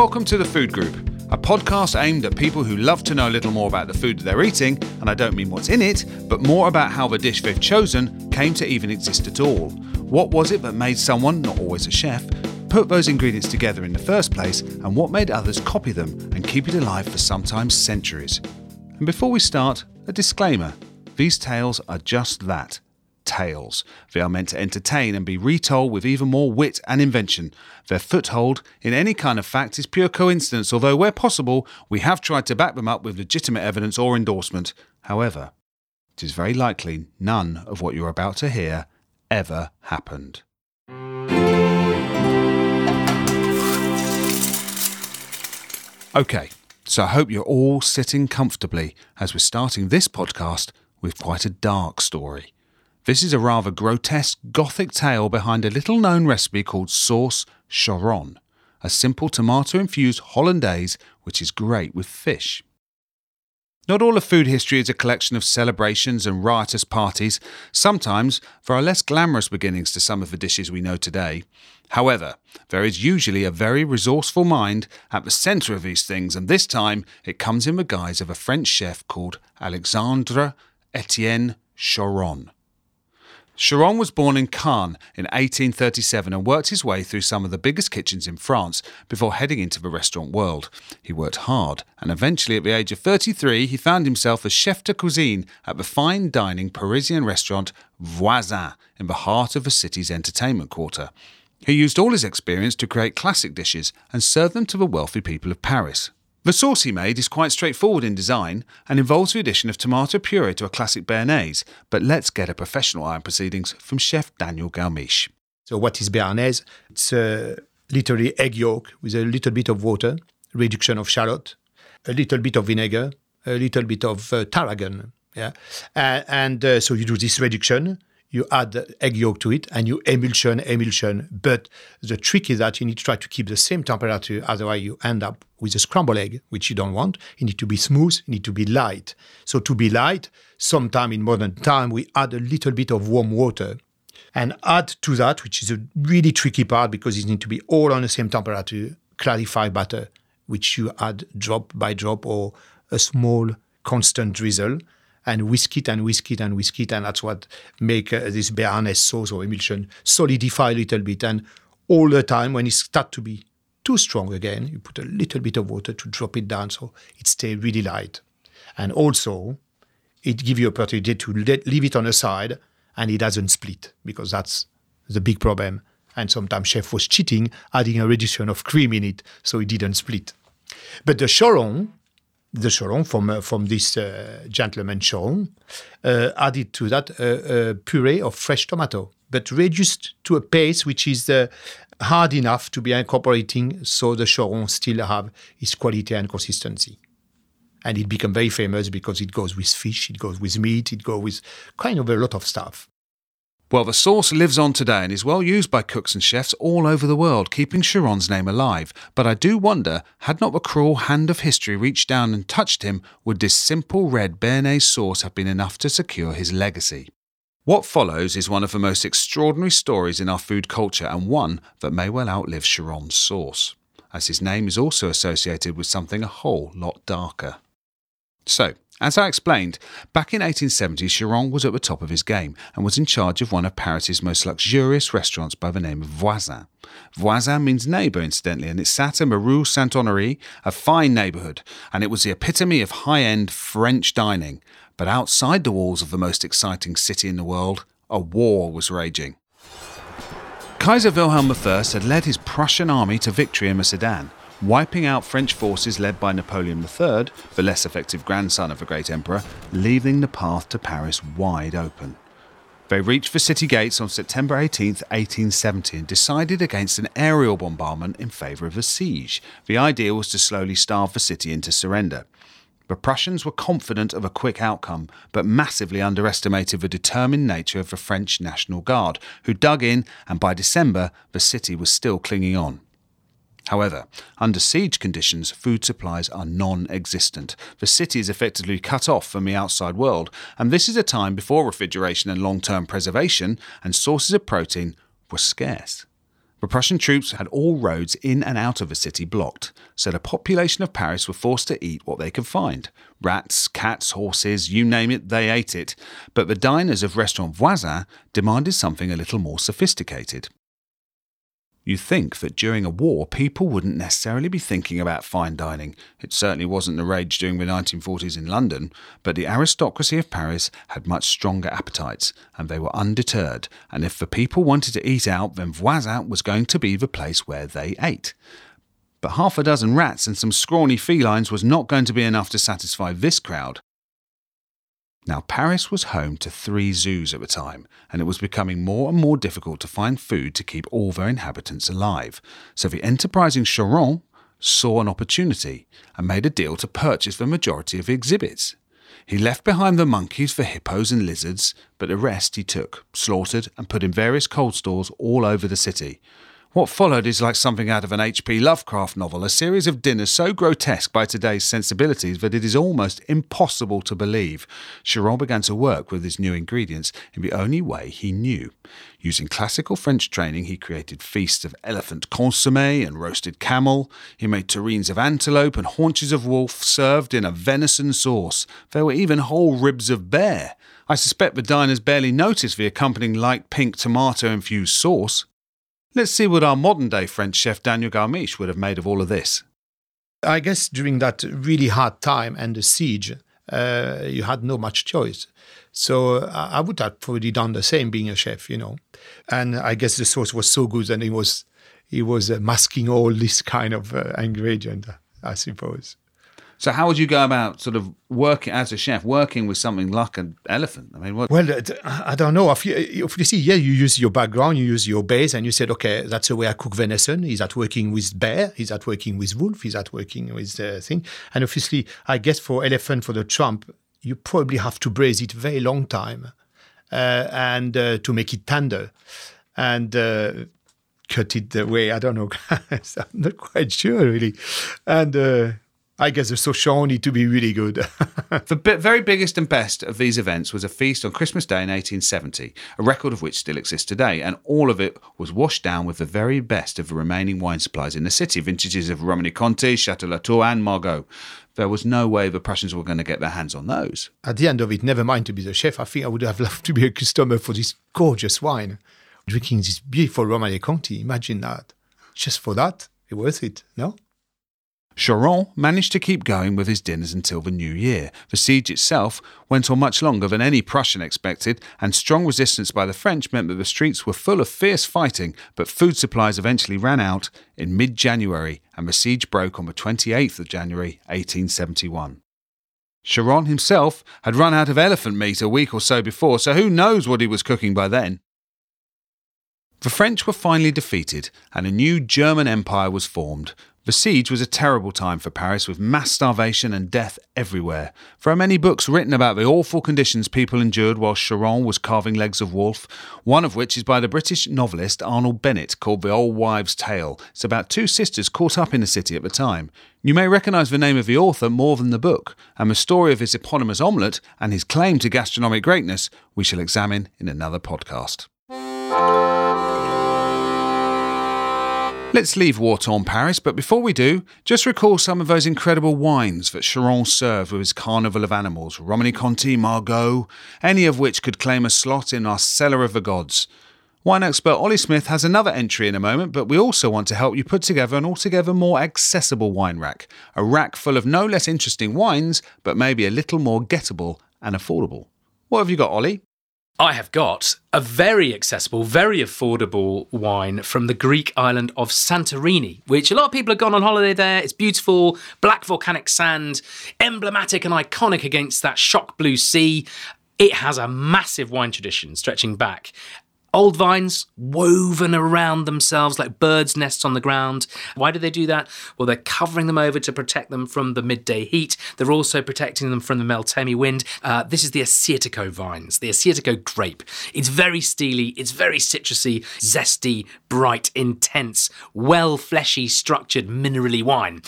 Welcome to The Food Group, a podcast aimed at people who love to know a little more about the food they're eating, and I don't mean what's in it, but more about how the dish they've chosen came to even exist at all. What was it that made someone, not always a chef, put those ingredients together in the first place, and what made others copy them and keep it alive for sometimes centuries? And before we start, a disclaimer these tales are just that tales. They are meant to entertain and be retold with even more wit and invention. Their foothold in any kind of fact is pure coincidence, although where possible, we have tried to back them up with legitimate evidence or endorsement. However, it is very likely none of what you're about to hear ever happened. Okay, so I hope you're all sitting comfortably as we're starting this podcast with quite a dark story. This is a rather grotesque gothic tale behind a little known recipe called sauce choron, a simple tomato infused hollandaise which is great with fish. Not all of food history is a collection of celebrations and riotous parties. Sometimes there are less glamorous beginnings to some of the dishes we know today. However, there is usually a very resourceful mind at the centre of these things, and this time it comes in the guise of a French chef called Alexandre Etienne Choron. Choron was born in Caen in 1837 and worked his way through some of the biggest kitchens in France before heading into the restaurant world. He worked hard, and eventually, at the age of 33, he found himself as chef de cuisine at the fine dining Parisian restaurant Voisin in the heart of the city's entertainment quarter. He used all his experience to create classic dishes and serve them to the wealthy people of Paris. The sauce he made is quite straightforward in design and involves the addition of tomato puree to a classic béarnaise, but let's get a professional eye on proceedings from chef Daniel Galmiche. So what is béarnaise? It's uh, literally egg yolk with a little bit of water, reduction of shallot, a little bit of vinegar, a little bit of uh, tarragon. Yeah, uh, and so you do this reduction you add egg yolk to it and you emulsion, emulsion. But the trick is that you need to try to keep the same temperature, otherwise you end up with a scrambled egg, which you don't want. You need to be smooth, you need to be light. So to be light, sometime in modern time, we add a little bit of warm water and add to that, which is a really tricky part because it needs to be all on the same temperature, clarified butter, which you add drop by drop or a small constant drizzle and whisk it and whisk it and whisk it, and that's what make uh, this béarnaise sauce or emulsion solidify a little bit. And all the time, when it start to be too strong again, you put a little bit of water to drop it down so it stay really light. And also, it give you opportunity to let, leave it on the side and it doesn't split because that's the big problem. And sometimes chef was cheating, adding a reduction of cream in it so it didn't split. But the choron, the choron from uh, from this uh, gentleman choron, uh, added to that a, puree of fresh tomato, but reduced to a paste which is hard enough to be incorporating, so the choron still have its quality and consistency. And it became very famous because it goes with fish, it goes with meat, it goes with kind of a lot of stuff. Well, the sauce lives on today and is well used by cooks and chefs all over the world, keeping Choron's name alive. But I do wonder, had not the cruel hand of history reached down and touched him, would this simple red béarnaise sauce have been enough to secure his legacy? What follows is one of the most extraordinary stories in our food culture and one that may well outlive Choron's sauce, as his name is also associated with something a whole lot darker. So, as I explained, back in 1870, Choron was at the top of his game and was in charge of one of Paris's most luxurious restaurants by the name of Voisin. Voisin means neighbour, incidentally, and it sat in the Rue Saint Honoré, a fine neighbourhood, and it was the epitome of high end French dining. But outside the walls of the most exciting city in the world, a war was raging. Kaiser Wilhelm I had led his Prussian army to victory in the Sedan wiping out French forces led by Napoleon III, the less effective grandson of the great emperor, leaving the path to Paris wide open. They reached the city gates on September 18, 1870, and decided against an aerial bombardment in favour of a siege. The idea was to slowly starve the city into surrender. The Prussians were confident of a quick outcome, but massively underestimated the determined nature of the French National Guard, who dug in, and by December, the city was still clinging on. However, under siege conditions, food supplies are non existent. The city is effectively cut off from the outside world, and this is a time before refrigeration and long term preservation, and sources of protein were scarce. The Prussian troops had all roads in and out of the city blocked, so the population of Paris were forced to eat what they could find. Rats, cats, horses, you name it, they ate it. But the diners of Restaurant Voisin demanded something a little more sophisticated. You think that during a war, people wouldn't necessarily be thinking about fine dining. It certainly wasn't the rage during the 1940s in London, but the aristocracy of Paris had much stronger appetites, and they were undeterred. And if the people wanted to eat out, then Voisin was going to be the place where they ate. But half a dozen rats and some scrawny felines was not going to be enough to satisfy this crowd. Now, Paris was home to three zoos at the time, and it was becoming more and more difficult to find food to keep all their inhabitants alive. So the enterprising Choron saw an opportunity and made a deal to purchase the majority of the exhibits. He left behind the monkeys for hippos and lizards, but the rest he took, slaughtered, and put in various cold stores all over the city. What followed is like something out of an H.P. Lovecraft novel, a series of dinners so grotesque by today's sensibilities that it is almost impossible to believe. Choron began to work with his new ingredients in the only way he knew. Using classical French training, he created feasts of elephant consomme and roasted camel. He made terrines of antelope and haunches of wolf served in a venison sauce. There were even whole ribs of bear. I suspect the diners barely noticed the accompanying light pink tomato infused sauce. Let's see what our modern day French chef Daniel Galmiche would have made of all of this. I guess during that really hard time and the siege, uh, you had no much choice. So uh, I would have probably done the same being a chef, you know. And I guess the sauce was so good and it was, he was uh, masking all this kind of uh, ingredient, I suppose. So how would you go about sort of working as a chef, working with something like an elephant? I mean, what? Well, I don't know. If you, if you see, yeah, you use your background, you use your base, and you said, okay, that's the way I cook venison. Is that working with bear? Is that working with wolf? Is that working with the thing? And obviously, I guess for elephant, for the trump, you probably have to braise it very long time, uh, and uh, to make it tender, and uh, cut it the way I don't know. I'm not quite sure really, and uh, I guess it's so shiny to be really good. the very biggest and best of these events was a feast on Christmas Day in 1870, a record of which still exists today, and all of it was washed down with the very best of the remaining wine supplies in the city, vintages of Romanée-Conti, Chateau Latour, and Margaux. There was no way the Prussians were going to get their hands on those. At the end of it, never mind to be the chef, I think I would have loved to be a customer for this gorgeous wine. Drinking this beautiful Romanée-Conti, imagine that. Just for that, it's worth it, no? Choron managed to keep going with his dinners until the new year. The siege itself went on much longer than any Prussian expected, and strong resistance by the French meant that the streets were full of fierce fighting, but food supplies eventually ran out in mid January, and the siege broke on the 28th of January 1871. Choron himself had run out of elephant meat a week or so before, so who knows what he was cooking by then. The French were finally defeated, and a new German Empire was formed, the siege was a terrible time for Paris with mass starvation and death everywhere. There are many books written about the awful conditions people endured while Choron was carving legs of wolf, one of which is by the British novelist Arnold Bennett called The Old Wives' Tale. It's about two sisters caught up in the city at the time. You may recognise the name of the author more than the book, and the story of his eponymous omelette and his claim to gastronomic greatness we shall examine in another podcast. Let's leave war torn Paris, but before we do, just recall some of those incredible wines that Choron served with his carnival of animals Romanée-Conti, Margaux, any of which could claim a slot in our cellar of the gods. Wine expert Olly Smith has another entry in a moment, but we also want to help you put together an altogether more accessible wine rack. A rack full of no less interesting wines, but maybe a little more gettable and affordable. What have you got, Olly? I have got a very accessible, very affordable wine from the Greek island of Santorini, which a lot of people have gone on holiday there. It's beautiful, black volcanic sand, emblematic and iconic against that shock blue sea. It has a massive wine tradition stretching back Old vines woven around themselves like birds' nests on the ground. Why do they do that? Well, they're covering them over to protect them from the midday heat. They're also protecting them from the Meltemi wind. Uh, this is the Assyrtiko vines, the Assyrtiko grape. It's very steely, it's very citrusy, zesty, bright, intense, well fleshy, structured, minerally wine.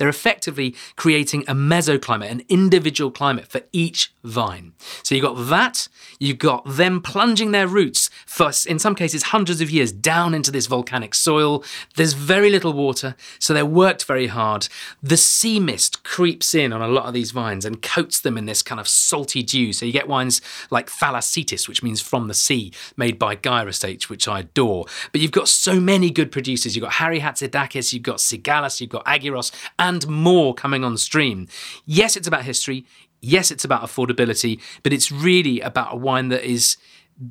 They're effectively creating a mesoclimate, an individual climate for each vine. So you've got that, you've got them plunging their roots for, in some cases, hundreds of years down into this volcanic soil. There's very little water, so they're worked very hard. The sea mist creeps in on a lot of these vines and coats them in this kind of salty dew. So you get wines like Thalassitis, which means from the sea, made by Gaia Estates, which I adore. But you've got so many good producers. You've got Harry Hatzidakis, you've got Sigalas, you've got Argyros, and more coming on stream. Yes, it's about history. Yes, it's about affordability, but it's really about a wine that is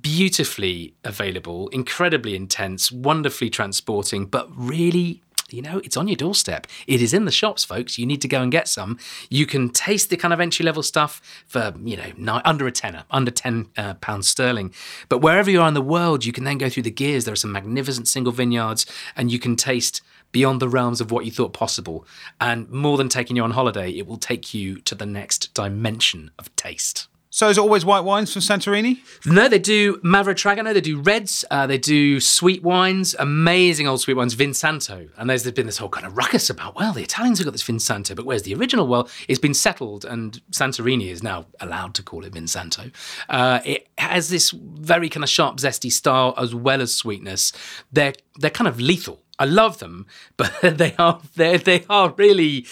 beautifully available, incredibly intense, wonderfully transporting, but really you know, it's on your doorstep. It is in the shops, folks. You need to go and get some. You can taste the kind of entry level stuff for, you know, under a tenner, under 10 uh, pounds sterling. But wherever you are in the world, you can then go through the gears. There are some magnificent single vineyards, and you can taste beyond the realms of what you thought possible. And more than taking you on holiday, it will take you to the next dimension of taste. So is it always white wines from Santorini? No, they do Mavrotragano, they do reds, uh, they do sweet wines, amazing old sweet wines, Vinsanto. And there's been this whole kind of ruckus about, well, the Italians have got this Vinsanto, but where's the original? Well, it's been settled, and Santorini is now allowed to call it Vinsanto. Uh, it has this very kind of sharp, zesty style as well as sweetness. They're they're kind of lethal I love them, but they are they are really.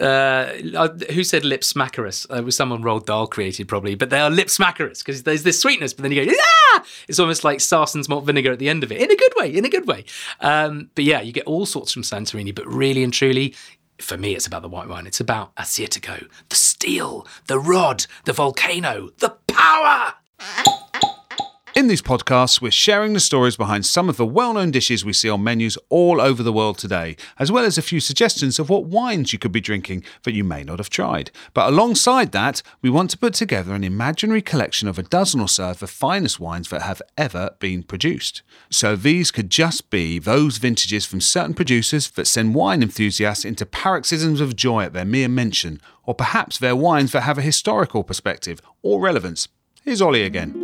Uh, who said lip smackerous? Uh, it was someone Roald Dahl created probably, but they are lip smackerous because there's this sweetness, but then you go ah! It's almost like Sarson's malt vinegar at the end of it, in a good way, in a good way. Um, but yeah, you get all sorts from Santorini, but really and truly, for me, it's about the white wine. It's about Assyrtiko, the steel, the rod, the volcano, the power. In these podcasts, we're sharing the stories behind some of the well known dishes we see on menus all over the world today, as well as a few suggestions of what wines you could be drinking that you may not have tried. But alongside that, we want to put together an imaginary collection of a dozen or so of the finest wines that have ever been produced. So these could just be those vintages from certain producers that send wine enthusiasts into paroxysms of joy at their mere mention, or perhaps they're wines that have a historical perspective or relevance. Here's Olly again.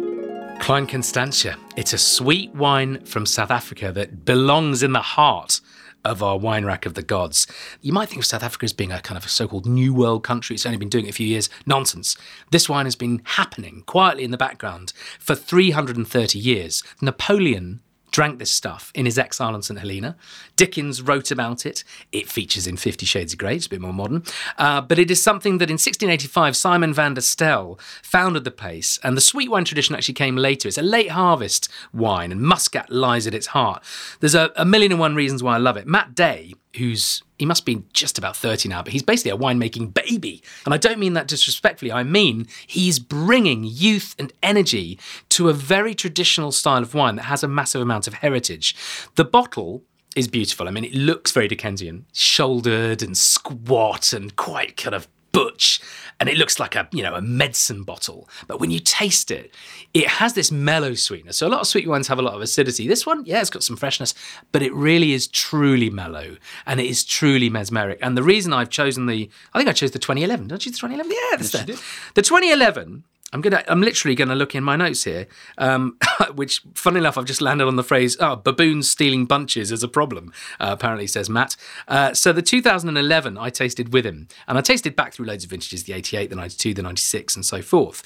Klein Constantia. It's a sweet wine from South Africa that belongs in the heart of our wine rack of the gods. You might think of South Africa as being a kind of a so called New World country. It's only been doing it a few years. Nonsense. This wine has been happening quietly in the background for 330 years. Napoleon drank this stuff in his exile on St. Helena. Dickens wrote about it. It features in Fifty Shades of Grey, it's a bit more modern. Uh, but it is something that in 1685, Simon van der Stel founded the place, and the sweet wine tradition actually came later. It's a late harvest wine, and Muscat lies at its heart. There's a, a million and one reasons why I love it. Matt Day, who's he must be just about 30 now, but he's basically a winemaking baby. And I don't mean that disrespectfully. I mean he's bringing youth and energy to a very traditional style of wine that has a massive amount of heritage. The bottle is beautiful. I mean, it looks very Dickensian, shouldered and squat and quite kind of butch and it looks like a you know a medicine bottle. But when you taste it it has this mellow sweetness. So a lot of sweet wines have a lot of acidity. This one yeah it's got some freshness but it really is truly mellow and it is truly mesmeric. And the reason i've chosen the i think i chose the 2011 don't you the 2011 yeah that's yes, the 2011 I'm gonna. I'm literally gonna look in my notes here, um, which, funny enough, I've just landed on the phrase "oh, baboons stealing bunches" is a problem." Uh, apparently, says Matt. Uh, so the 2011, I tasted with him, and I tasted back through loads of vintages: the 88, the 92, the 96, and so forth.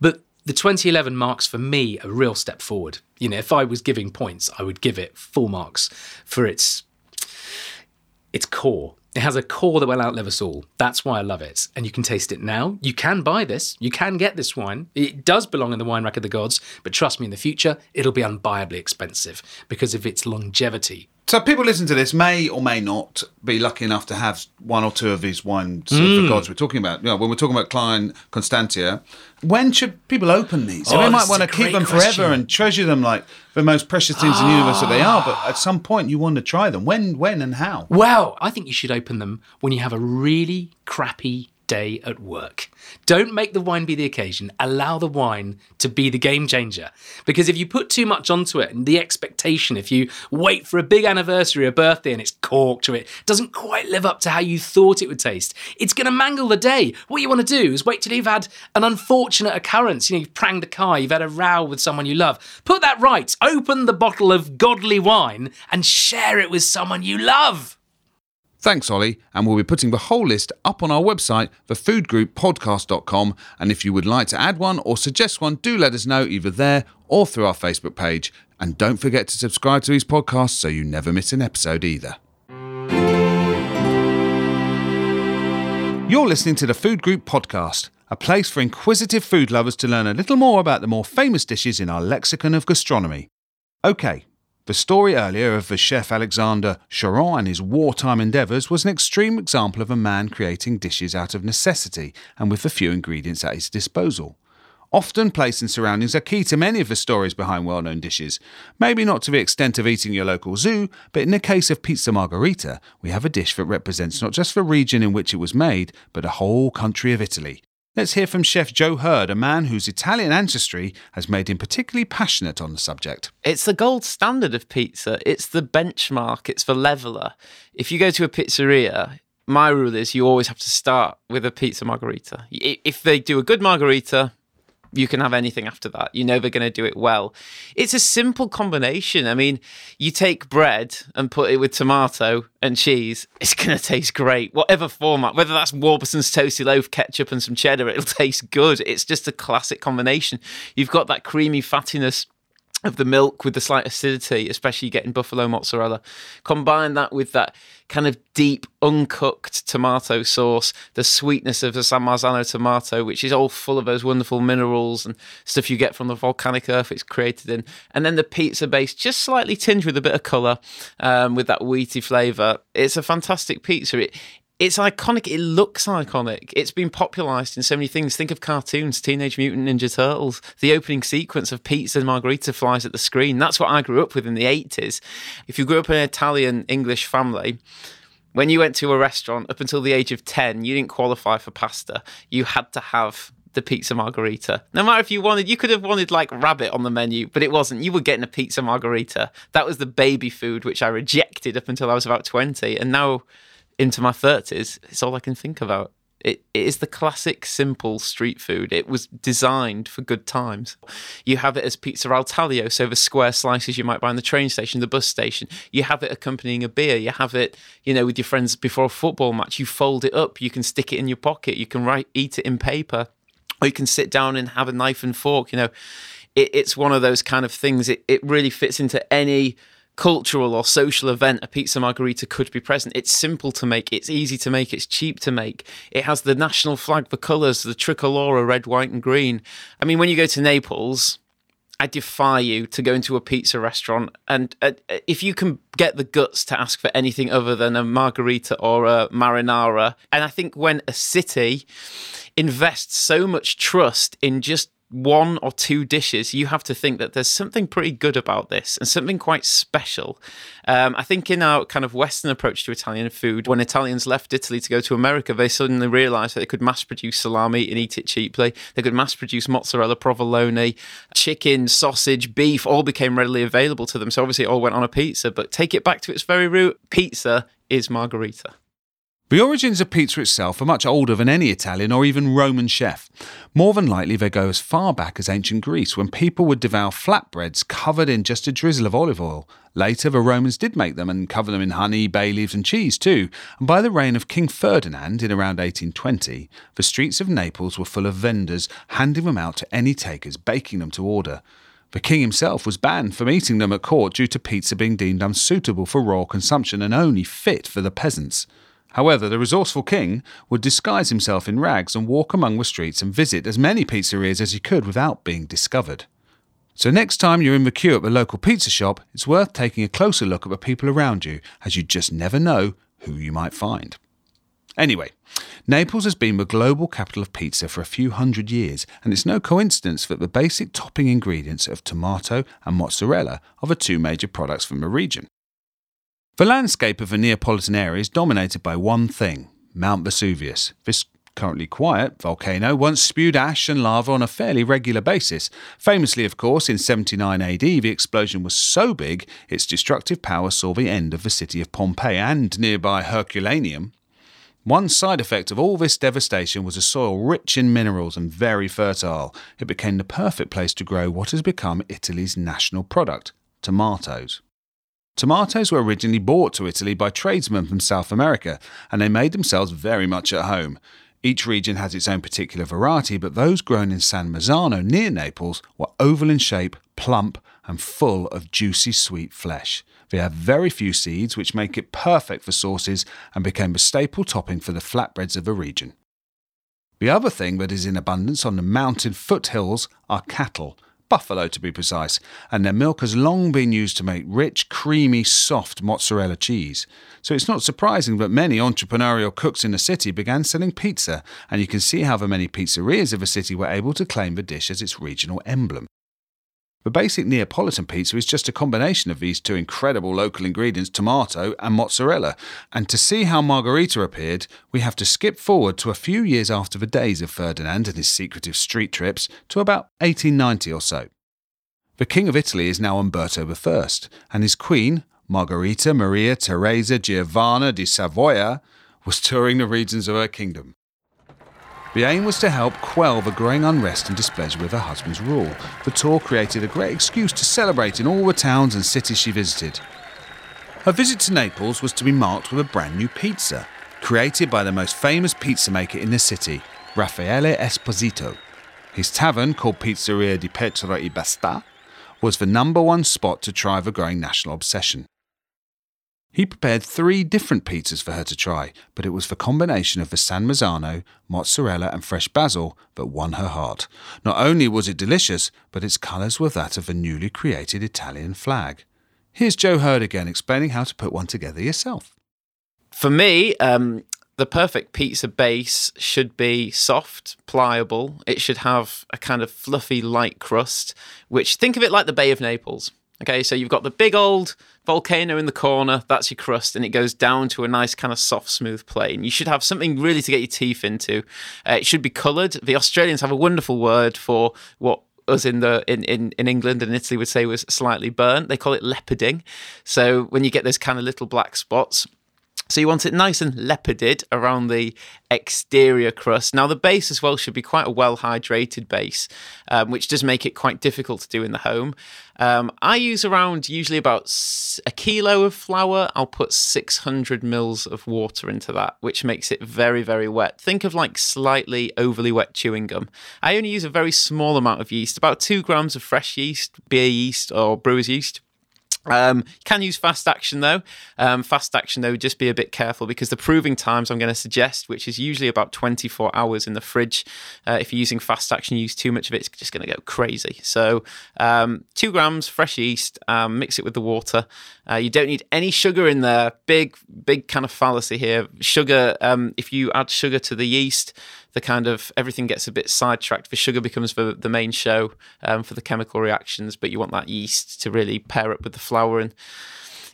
But the 2011 marks for me a real step forward. You know, if I was giving points, I would give it full marks for its its core it has a core that will outlive us all. That's why I love it. And you can taste it now. You can buy this. You can get this wine. It does belong in the wine rack of the gods, but trust me, in the future, it'll be unbuyably expensive because of its longevity. So people listening to this may or may not be lucky enough to have one or two of these wines mm. of the mm. gods we're talking about. You know, when we're talking about Klein Constantia, when should people open these? Oh, they might want to keep them question. forever and treasure them like the most precious things in the universe that they are. But at some point, you want to try them. When, when, and how? Well, I think you should open them when you have a really crappy day at work. Don't make the wine be the occasion. Allow the wine to be the game changer. Because if you put too much onto it and the expectation, if you wait for a big anniversary, a birthday, and it's corked or it doesn't quite live up to how you thought it would taste, it's going to mangle the day. What you want to do is wait till you've had an unfortunate occurrence. You know, you've pranged a car, you've had a row with someone you love. Put that right. Open the bottle of godly wine and share it with someone you love. Thanks, Olly, and we'll be putting the whole list up on our website, thefoodgrouppodcast.com. And if you would like to add one or suggest one, do let us know either there or through our Facebook page. And don't forget to subscribe to these podcasts so you never miss an episode either. You're listening to the Food Group Podcast, a place for inquisitive food lovers to learn a little more about the more famous dishes in our lexicon of gastronomy. Okay, the story earlier of the chef Alexander Choron and his wartime endeavours was an extreme example of a man creating dishes out of necessity and with the few ingredients at his disposal. Often, place and surroundings are key to many of the stories behind well known dishes. Maybe not to the extent of eating your local zoo, but in the case of Pizza Margherita, we have a dish that represents not just the region in which it was made, but a whole country of Italy. Let's hear from Chef Jo Hurd, a man whose Italian ancestry has made him particularly passionate on the subject. It's the gold standard of pizza. It's the benchmark. It's the leveler. If you go to a pizzeria, my rule is you always have to start with a pizza margherita. If they do a good margherita, you can have anything after that. You know they're going to do it well. It's a simple combination. I mean, you take bread and put it with tomato and cheese, it's going to taste great. Whatever format, whether that's Warburton's toasty loaf, ketchup, and some cheddar, it'll taste good. It's just a classic combination. You've got that creamy fattiness of the milk with the slight acidity, especially getting buffalo mozzarella. Combine that with that kind of deep, uncooked tomato sauce, the sweetness of the San Marzano tomato, which is all full of those wonderful minerals and stuff you get from the volcanic earth it's created in. And then the pizza base, just slightly tinged with a bit of colour, um, with that wheaty flavour. It's a fantastic pizza. It, it's iconic. It looks iconic. It's been popularized in so many things. Think of cartoons, Teenage Mutant Ninja Turtles, the opening sequence of pizza and margherita flies at the screen. That's what I grew up with in the 80s. If you grew up in an Italian English family, when you went to a restaurant up until the age of 10, you didn't qualify for pasta. You had to have the pizza margherita. No matter if you wanted, you could have wanted like rabbit on the menu, but it wasn't. You were getting a pizza margherita. That was the baby food, which I rejected up until I was about 20. And now into my 30s, it's all I can think about. It, it is the classic, simple street food. It was designed for good times. You have it as pizza al taglio, so the square slices you might buy in the train station, the bus station. You have it accompanying a beer. You have it, you know, with your friends before a football match. You fold it up. You can stick it in your pocket. You can write, eat it in paper, or you can sit down and have a knife and fork. You know, it, it's one of those kind of things. It, it really fits into any cultural or social event, a pizza margherita could be present. It's simple to make, it's easy to make, it's cheap to make. It has the national flag for colours, the tricolore, red, white, and green. I mean, when you go to Naples, I defy you to go into a pizza restaurant and uh, if you can get the guts to ask for anything other than a margherita or a marinara. And I think when a city invests so much trust in just one or two dishes, you have to think that there's something pretty good about this and something quite special. Um, I think in our kind of Western approach to Italian food, when Italians left Italy to go to America, they suddenly realised that they could mass produce salami and eat it cheaply. They could mass produce mozzarella, provolone, chicken, sausage, beef, all became readily available to them. So obviously it all went on a pizza, but take it back to its very root pizza is margherita. The origins of pizza itself are much older than any Italian or even Roman chef. More than likely, they go as far back as ancient Greece, when people would devour flatbreads covered in just a drizzle of olive oil. Later, the Romans did make them and cover them in honey, bay leaves, and cheese too. And by the reign of King Ferdinand in around 1820, the streets of Naples were full of vendors handing them out to any takers, baking them to order. The king himself was banned from eating them at court due to pizza being deemed unsuitable for royal consumption and only fit for the peasants. However, the resourceful king would disguise himself in rags and walk among the streets and visit as many pizzerias as he could without being discovered. So, next time you're in the queue at the local pizza shop, it's worth taking a closer look at the people around you, as you just never know who you might find. Anyway, Naples has been the global capital of pizza for a few hundred years, and it's no coincidence that the basic topping ingredients of tomato and mozzarella are the two major products from the region. The landscape of the Neapolitan area is dominated by one thing Mount Vesuvius. This currently quiet volcano once spewed ash and lava on a fairly regular basis. Famously, of course, in 79 AD, the explosion was so big its destructive power saw the end of the city of Pompeii and nearby Herculaneum. One side effect of all this devastation was a soil rich in minerals and very fertile. It became the perfect place to grow what has become Italy's national product tomatoes. Tomatoes were originally brought to Italy by tradesmen from South America, and they made themselves very much at home. Each region has its own particular variety, but those grown in San Marzano near Naples were oval in shape, plump, and full of juicy sweet flesh. They have very few seeds, which make it perfect for sauces and became a staple topping for the flatbreads of the region. The other thing that is in abundance on the mountain foothills are cattle, buffalo to be precise, and their milk has long been used to make rich, creamy, soft mozzarella cheese. So it's not surprising that many entrepreneurial cooks in the city began selling pizza, and you can see how the many pizzerias of the city were able to claim the dish as its regional emblem. The basic Neapolitan pizza is just a combination of these two incredible local ingredients, tomato and mozzarella. And to see how margherita appeared, we have to skip forward to a few years after the days of Ferdinand and his secretive street trips to about 1890 or so. The King of Italy is now Umberto I, and his queen, Margherita Maria Teresa Giovanna di Savoia, was touring the regions of her kingdom. The aim was to help quell the growing unrest and displeasure with her husband's rule. The tour created a great excuse to celebrate in all the towns and cities she visited. Her visit to Naples was to be marked with a brand new pizza, created by the most famous pizza maker in the city, Raffaele Esposito. His tavern, called Pizzeria di Petra e Basta, was the number one spot to try the growing national obsession. He prepared three different pizzas for her to try, but it was the combination of the San Marzano, mozzarella, and fresh basil that won her heart. Not only was it delicious, but its colours were that of the newly created Italian flag. Here's Jo Hurd again explaining how to put one together yourself. For me, um, the perfect pizza base should be soft, pliable. It should have a kind of fluffy, light crust, which think of it like the Bay of Naples. Okay, so you've got the big old volcano in the corner, that's your crust, and it goes down to a nice kind of soft, smooth plane. You should have something really to get your teeth into. Uh, it should be coloured. The Australians have a wonderful word for what us in the in, in, in England and Italy would say was slightly burnt. They call it leoparding. So when you get those kind of little black spots, so you want it nice and leoparded around the exterior crust. Now the base as well should be quite a well hydrated base, um, which does make it quite difficult to do in the home. Um, I use around usually about a kilo of flour. I'll put 600 mils of water into that, which makes it very very wet. Think of like slightly overly wet chewing gum. I only use a very small amount of yeast, about two grams of fresh yeast, beer yeast or brewer's yeast um, can use fast action though. Um, fast action though, just be a bit careful because the proving times I'm going to suggest, which is usually about 24 hours in the fridge. Uh, if you're using fast action, use too much of it, it's just going to go crazy. So, um, two grams fresh yeast, um, mix it with the water. Uh, you don't need any sugar in there. Big, big kind of fallacy here. Sugar, um, if you add sugar to the yeast, the kind of everything gets a bit sidetracked. The sugar becomes the, the main show um, for the chemical reactions, but you want that yeast to really pair up with the flour and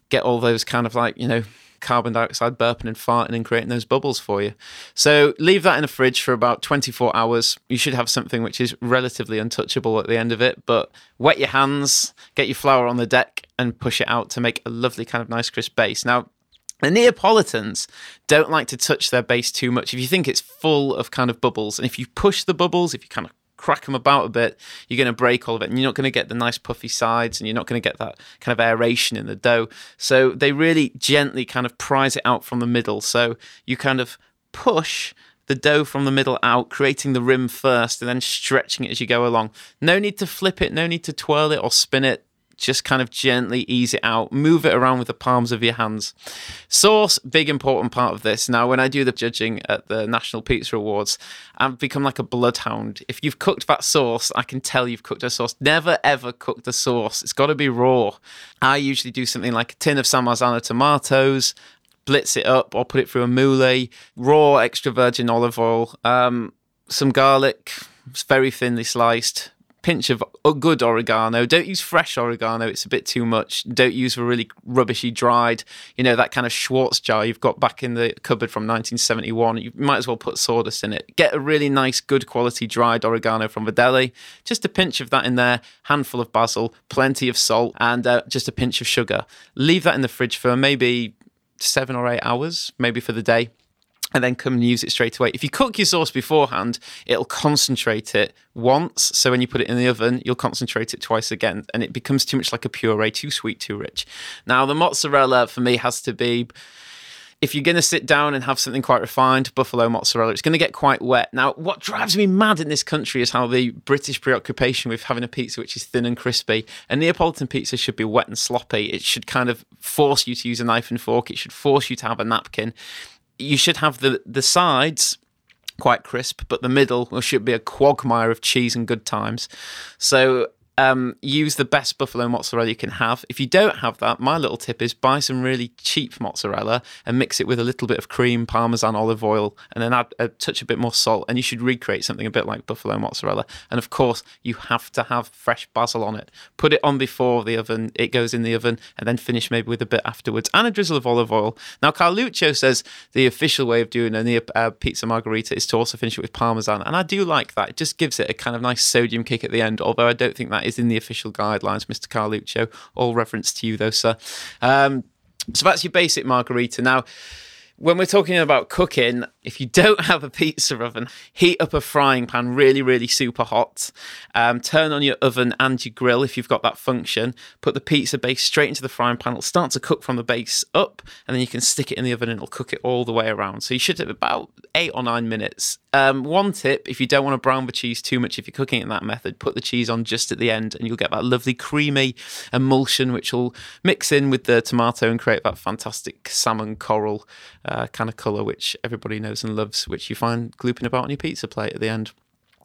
get all those kind of like, you know, carbon dioxide burping and farting and creating those bubbles for you. So leave that in the fridge for about 24 hours. You should have something which is relatively untouchable at the end of it, but wet your hands, get your flour on the deck and push it out to make a lovely kind of nice crisp base. Now, the Neapolitans don't like to touch their base too much. If you think it's full of kind of bubbles, and if you push the bubbles, if you kind of crack them about a bit, you're going to break all of it, and you're not going to get the nice puffy sides, and you're not going to get that kind of aeration in the dough. So they really gently kind of prise it out from the middle. So you kind of push the dough from the middle out, creating the rim first, and then stretching it as you go along. No need to flip it, no need to twirl it or spin it just kind of gently ease it out, move it around with the palms of your hands. Sauce, big important part of this. Now, when I do the judging at the National Pizza Awards, I've become like a bloodhound. If you've cooked that sauce, I can tell you've cooked a sauce. Never ever cook the sauce. It's got to be raw. I usually do something like a tin of San Marzano tomatoes, blitz it up or put it through a moule, raw extra virgin olive oil, um, some garlic, very thinly sliced, pinch of good oregano. Don't use fresh oregano; it's a bit too much. Don't use a really rubbishy dried, you know, that kind of Schwartz jar you've got back in the cupboard from 1971. You might as well put sawdust in it. Get a really nice, good quality dried oregano from the deli. Just a pinch of that in there. Handful of basil, plenty of salt, and uh, just a pinch of sugar. Leave that in the fridge for maybe seven or eight hours, maybe for the day and then come and use it straight away. If you cook your sauce beforehand, it'll concentrate it once. So when you put it in the oven, you'll concentrate it twice again, and it becomes too much like a puree, too sweet, too rich. Now, the mozzarella for me has to be if you're going to sit down and have something quite refined, buffalo mozzarella, it's going to get quite wet. Now, what drives me mad in this country is how the British preoccupation with having a pizza which is thin and crispy. A Neapolitan pizza should be wet and sloppy. It should kind of force you to use a knife and fork. It should force you to have a napkin. You should have the the sides quite crisp, but the middle should be a quagmire of cheese and good times. So um, use the best buffalo mozzarella you can have. If you don't have that, my little tip is buy some really cheap mozzarella and mix it with a little bit of cream, parmesan, olive oil, and then add a touch a bit more salt. And you should recreate something a bit like buffalo mozzarella. And of course, you have to have fresh basil on it. Put it on before the oven, it goes in the oven, and then finish maybe with a bit afterwards and a drizzle of olive oil. Now, Carluccio says the official way of doing a uh, pizza margherita is to also finish it with parmesan, and I do like that. It just gives it a kind of nice sodium kick at the end. Although I don't think that is in the official guidelines, Mr. Carluccio. All reference to you, though, sir. Um, so that's your basic margherita. Now, when we're talking about cooking, if you don't have a pizza oven, heat up a frying pan really, really super hot. Um, turn on your oven and your grill if you've got that function. Put the pizza base straight into the frying pan. It'll start to cook from the base up, and then you can stick it in the oven and it'll cook it all the way around. So you should have about eight or nine minutes. Um, one tip if you don't want to brown the cheese too much, if you're cooking it in that method, put the cheese on just at the end, and you'll get that lovely creamy emulsion which will mix in with the tomato and create that fantastic salmon coral kind of colour which everybody knows and loves, which you find glooping about on your pizza plate at the end.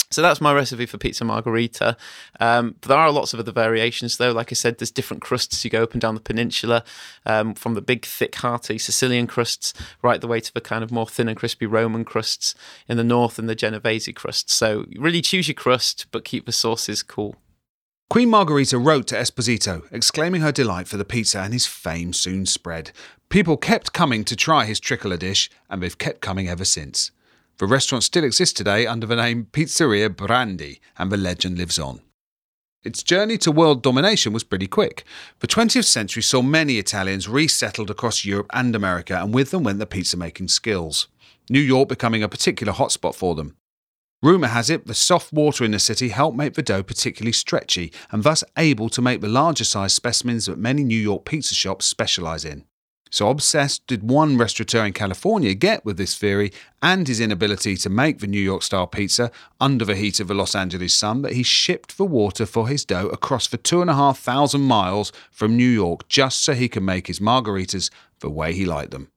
So that's my recipe for pizza margherita. Um, there are lots of other variations, though. Like I said, there's different crusts. You go up and down the peninsula, um, from the big, thick, hearty Sicilian crusts right the way to the kind of more thin and crispy Roman crusts in the north and the Genovese crusts. So really choose your crust, but keep the sauces cool. Queen Margherita wrote to Esposito, exclaiming her delight for the pizza, and his fame soon spread. People kept coming to try his tricolor dish, and they've kept coming ever since. The restaurant still exists today under the name Pizzeria Brandi, and the legend lives on. Its journey to world domination was pretty quick. The 20th century saw many Italians resettled across Europe and America, and with them went the pizza making skills. New York becoming a particular hotspot for them. Rumour has it the soft water in the city helped make the dough particularly stretchy and thus able to make the larger size specimens that many New York pizza shops specialise in. So obsessed did one restaurateur in California get with this theory and his inability to make the New York style pizza under the heat of the Los Angeles sun that he shipped the water for his dough across the two and a half thousand miles from New York just so he could make his margheritas the way he liked them.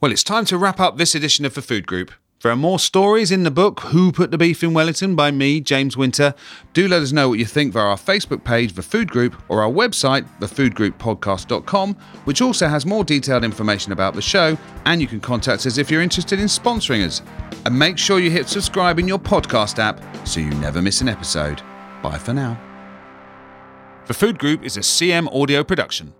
Well, it's time to wrap up this edition of the Food Group. There are more stories in the book Who Put the Beef in Wellington by me, James Winter. Do let us know what you think via our Facebook page, The Food Group, or our website, thefoodgrouppodcast.com, which also has more detailed information about the show, and you can contact us if you're interested in sponsoring us. And make sure you hit subscribe in your podcast app so you never miss an episode. Bye for now. The Food Group is a CM audio production.